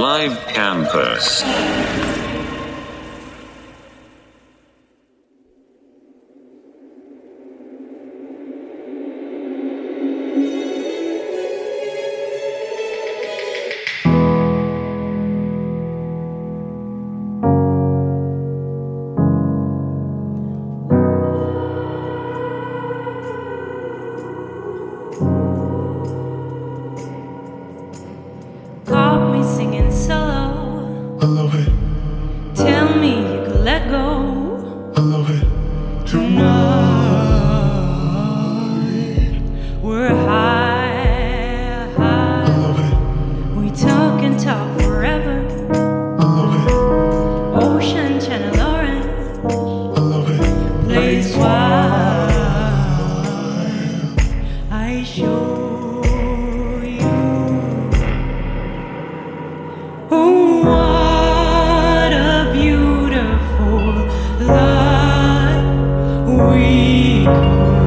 Live Campus. We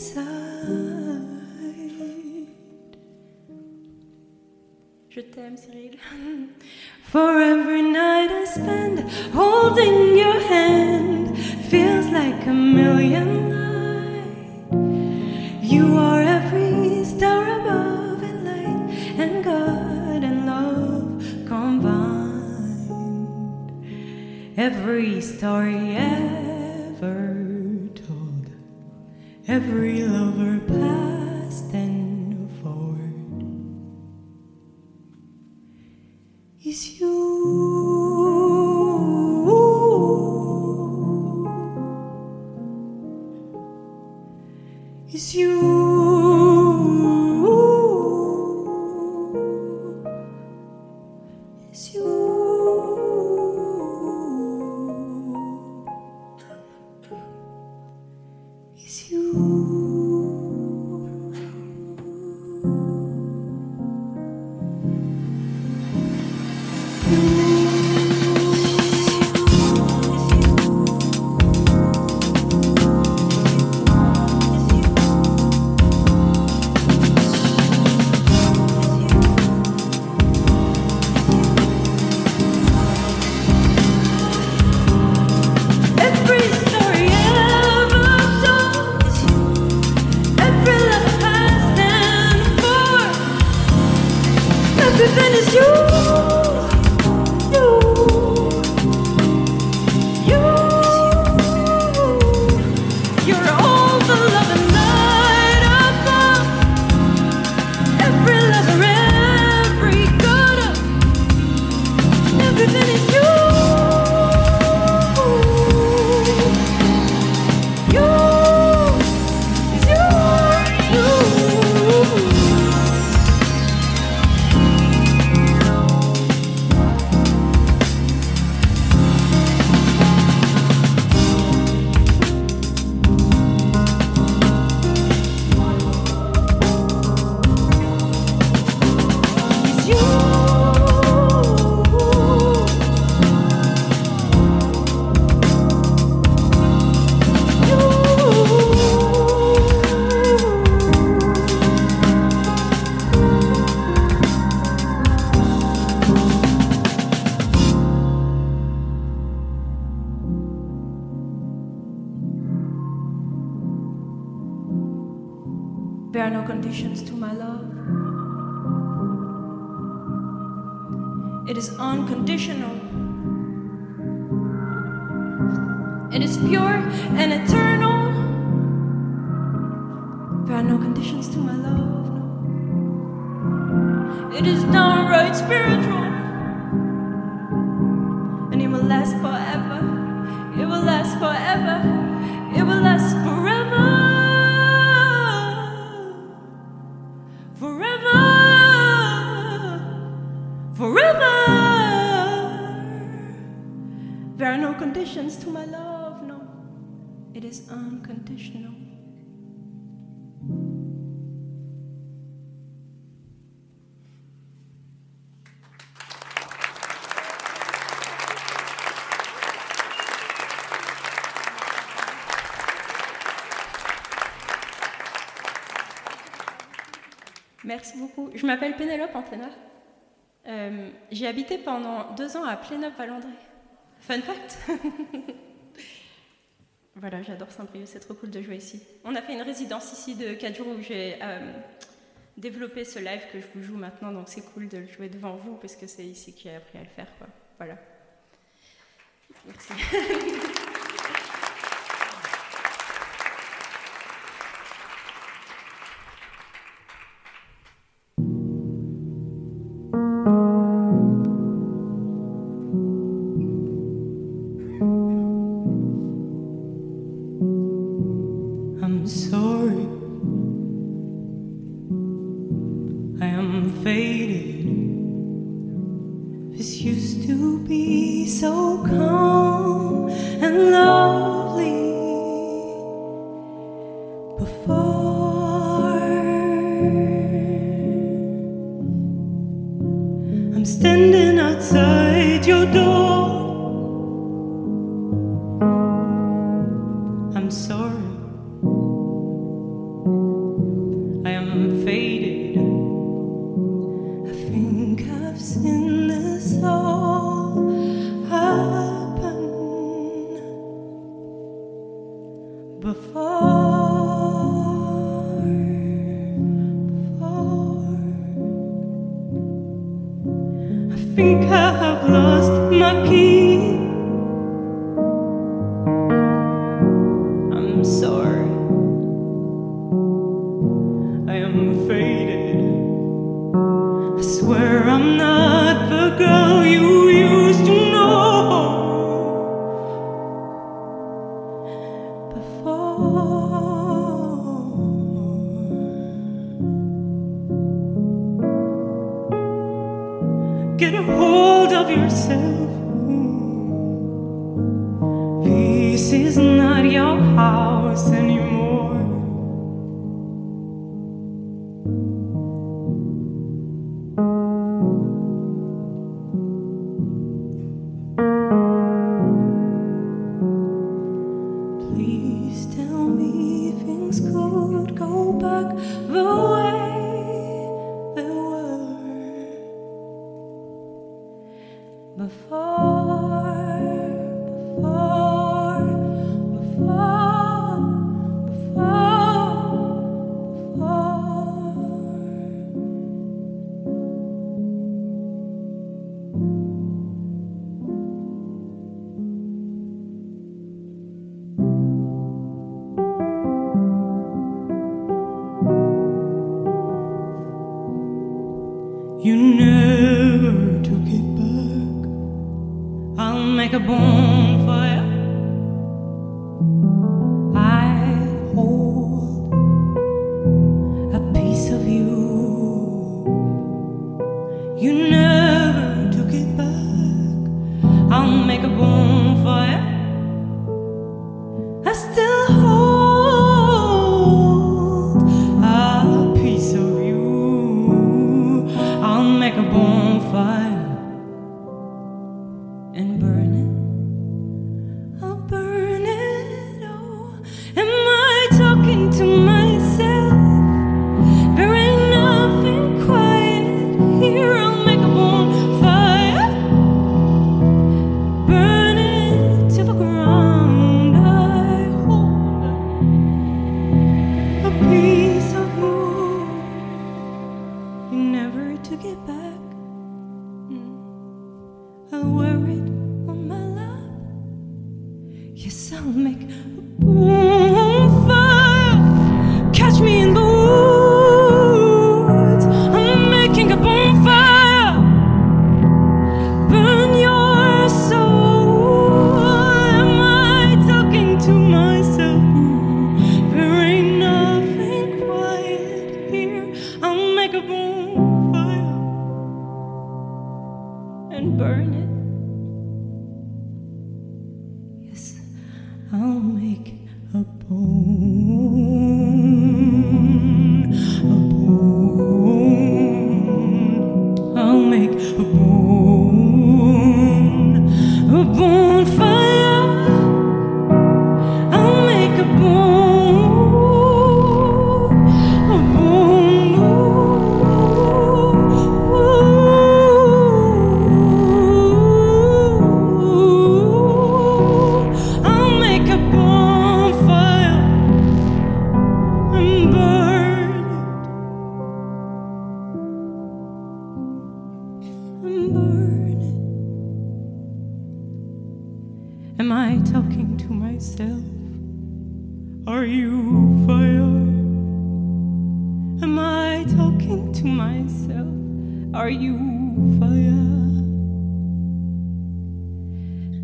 inside. Je t'aime, Cyril. For every night I spend holding your hand feels like a million light. You are every star above in light and God and love combined. Every story. yeah every lover Conditions to my love. It is unconditional. It is pure and eternal. There are no conditions to my love. It is downright spiritual. Conditions to my love, no. It is unconditional. Merci beaucoup. Je m'appelle Pénélope Antena. Euh, J'ai habité pendant deux ans à Plénop-Valandré. Fun fact Voilà, j'adore Saint-Brieuc, c'est trop cool de jouer ici. On a fait une résidence ici de 4 jours où j'ai euh, développé ce live que je vous joue maintenant, donc c'est cool de le jouer devant vous parce que c'est ici que j'ai appris à le faire. Quoi. Voilà. Merci. standing outside your door.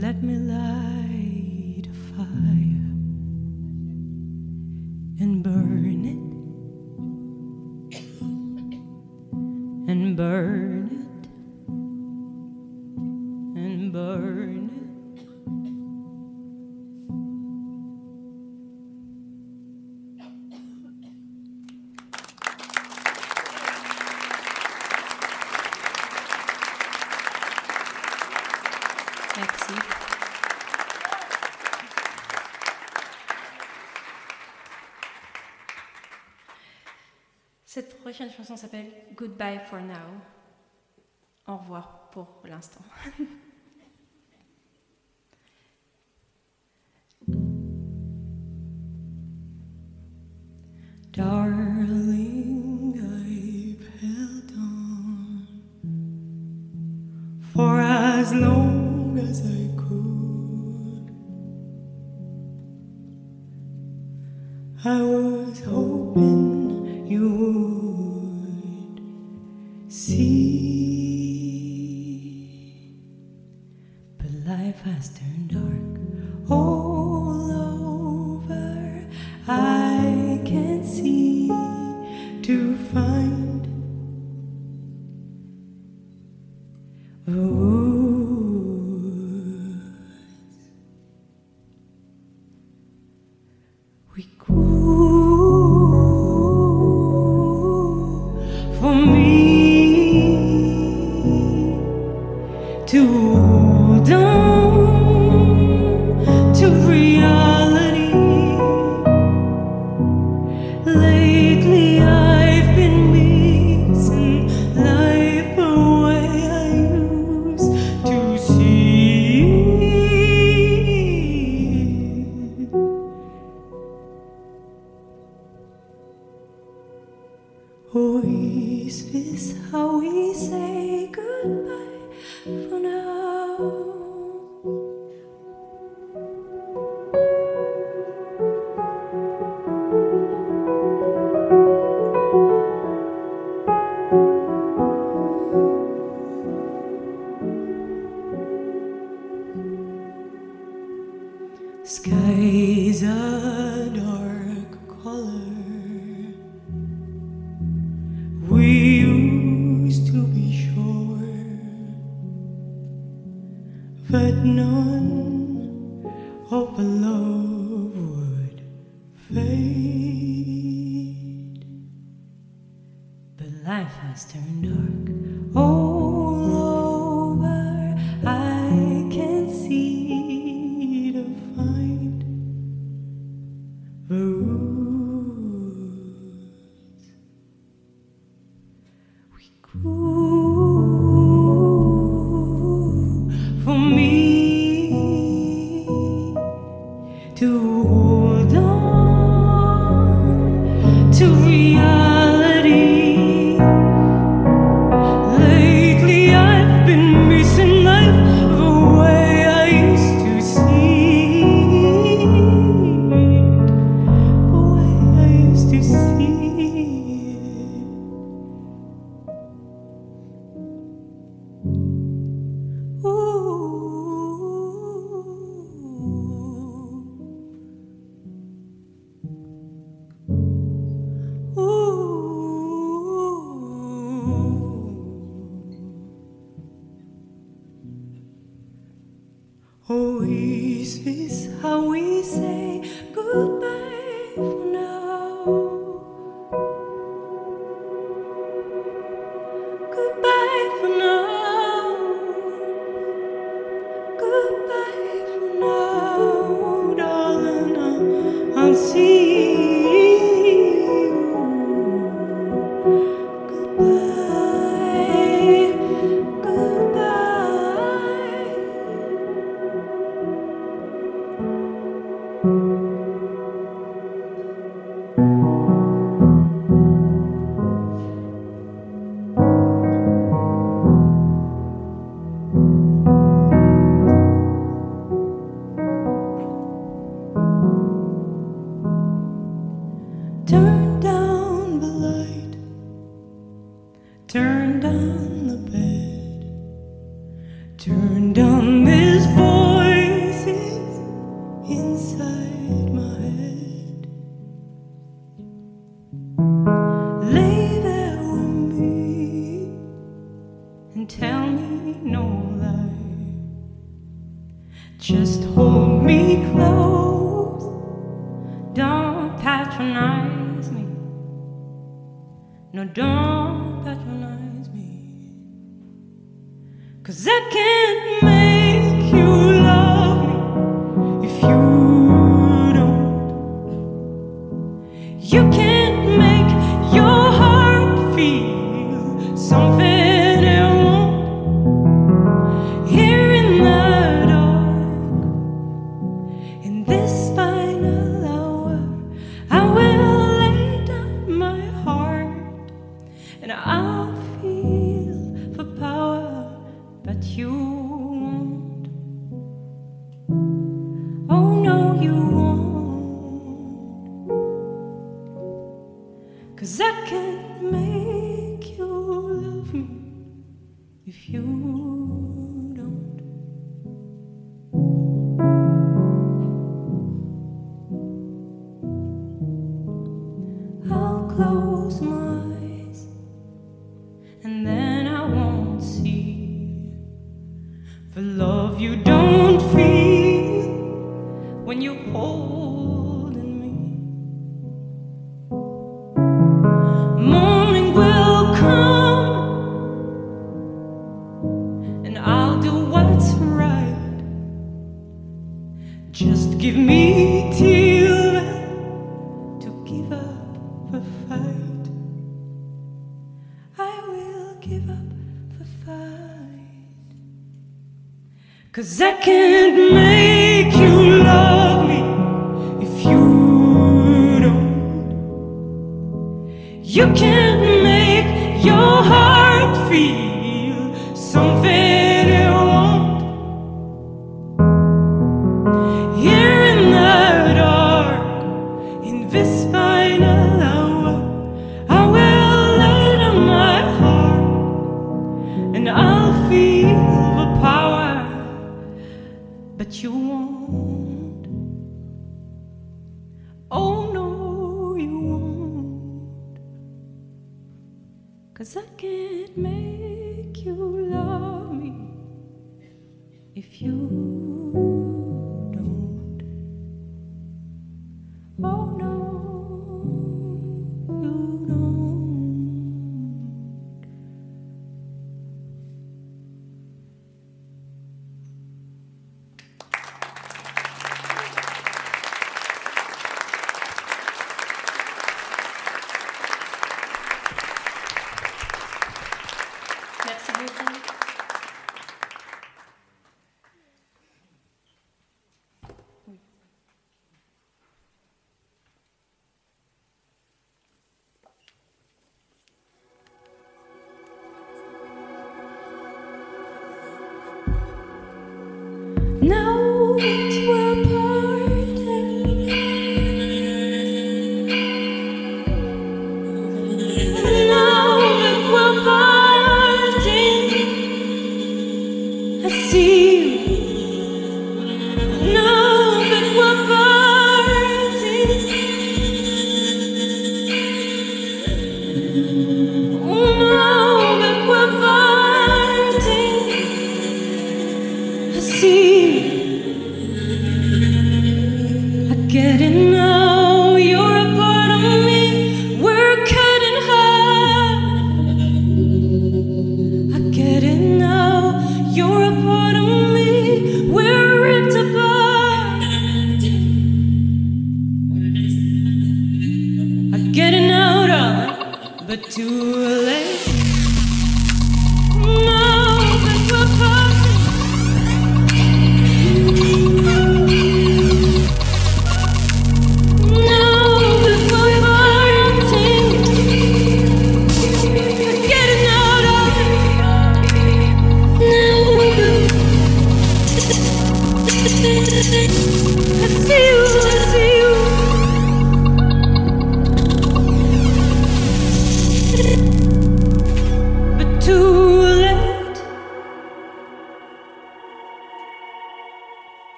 Let me light a fire and s'appelle Goodbye for Now. Au revoir pour l'instant. Just give me till then to give up the fight. I will give up the fight. Cause I can't make you love me if you don't. You can't.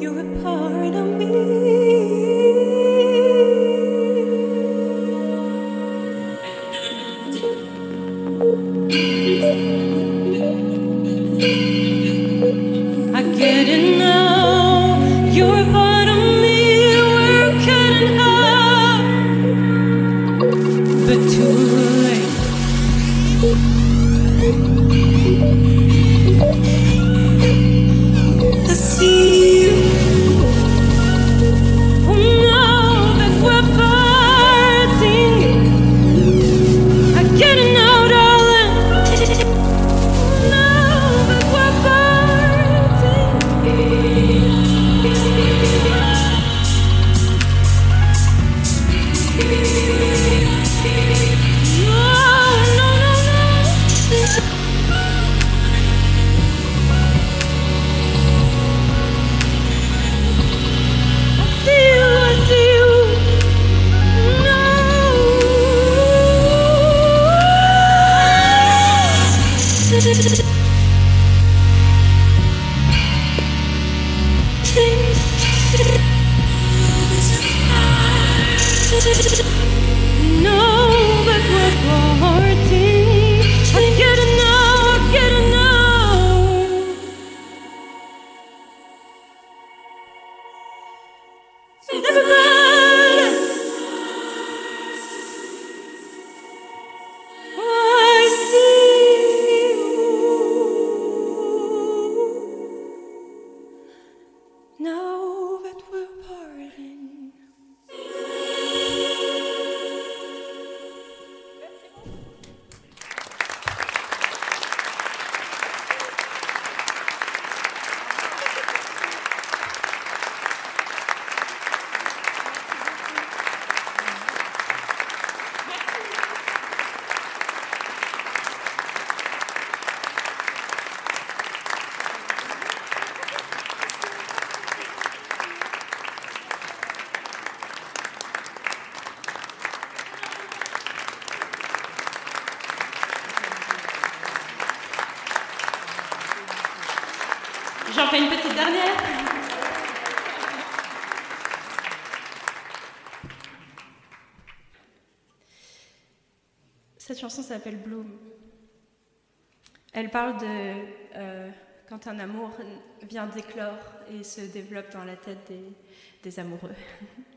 You're a part of me. t'en fais une petite dernière. Cette chanson s'appelle Bloom. Elle parle de euh, quand un amour vient d'éclore et se développe dans la tête des amoureux.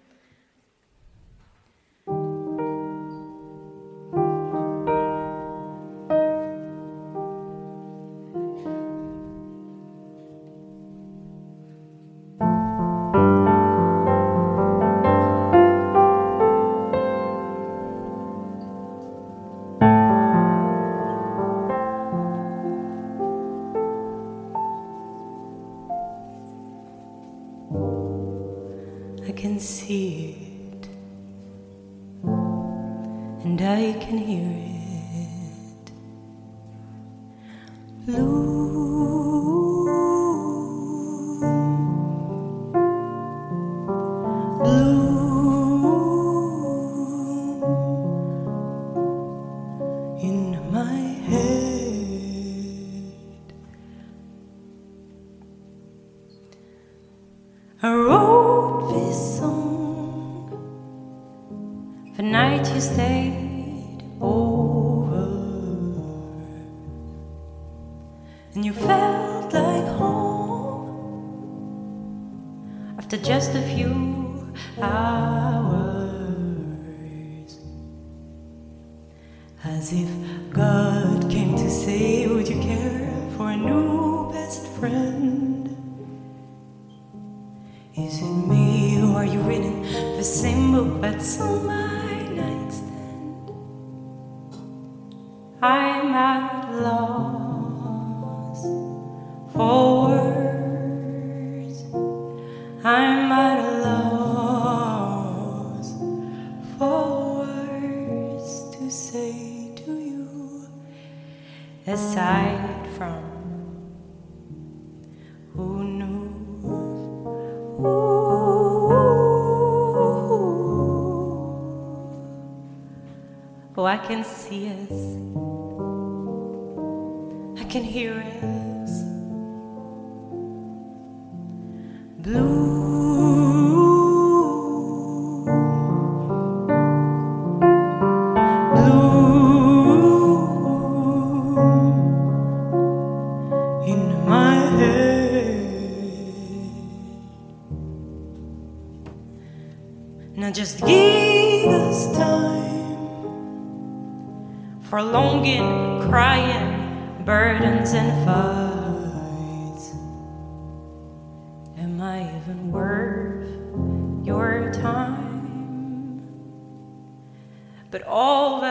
and I can hear it. Blue.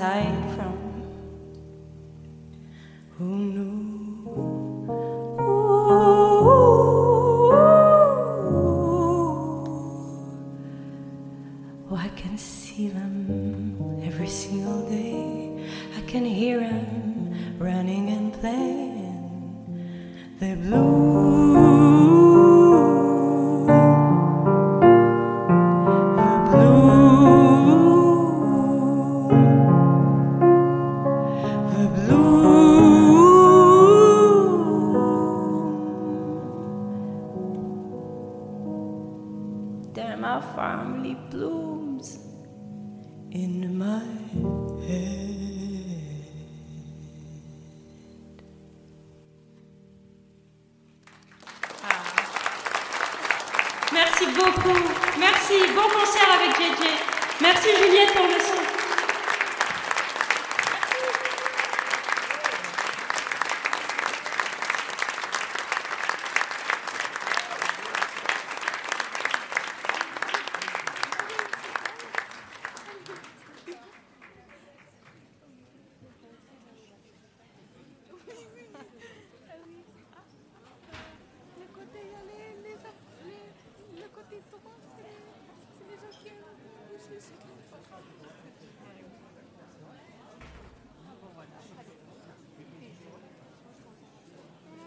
aside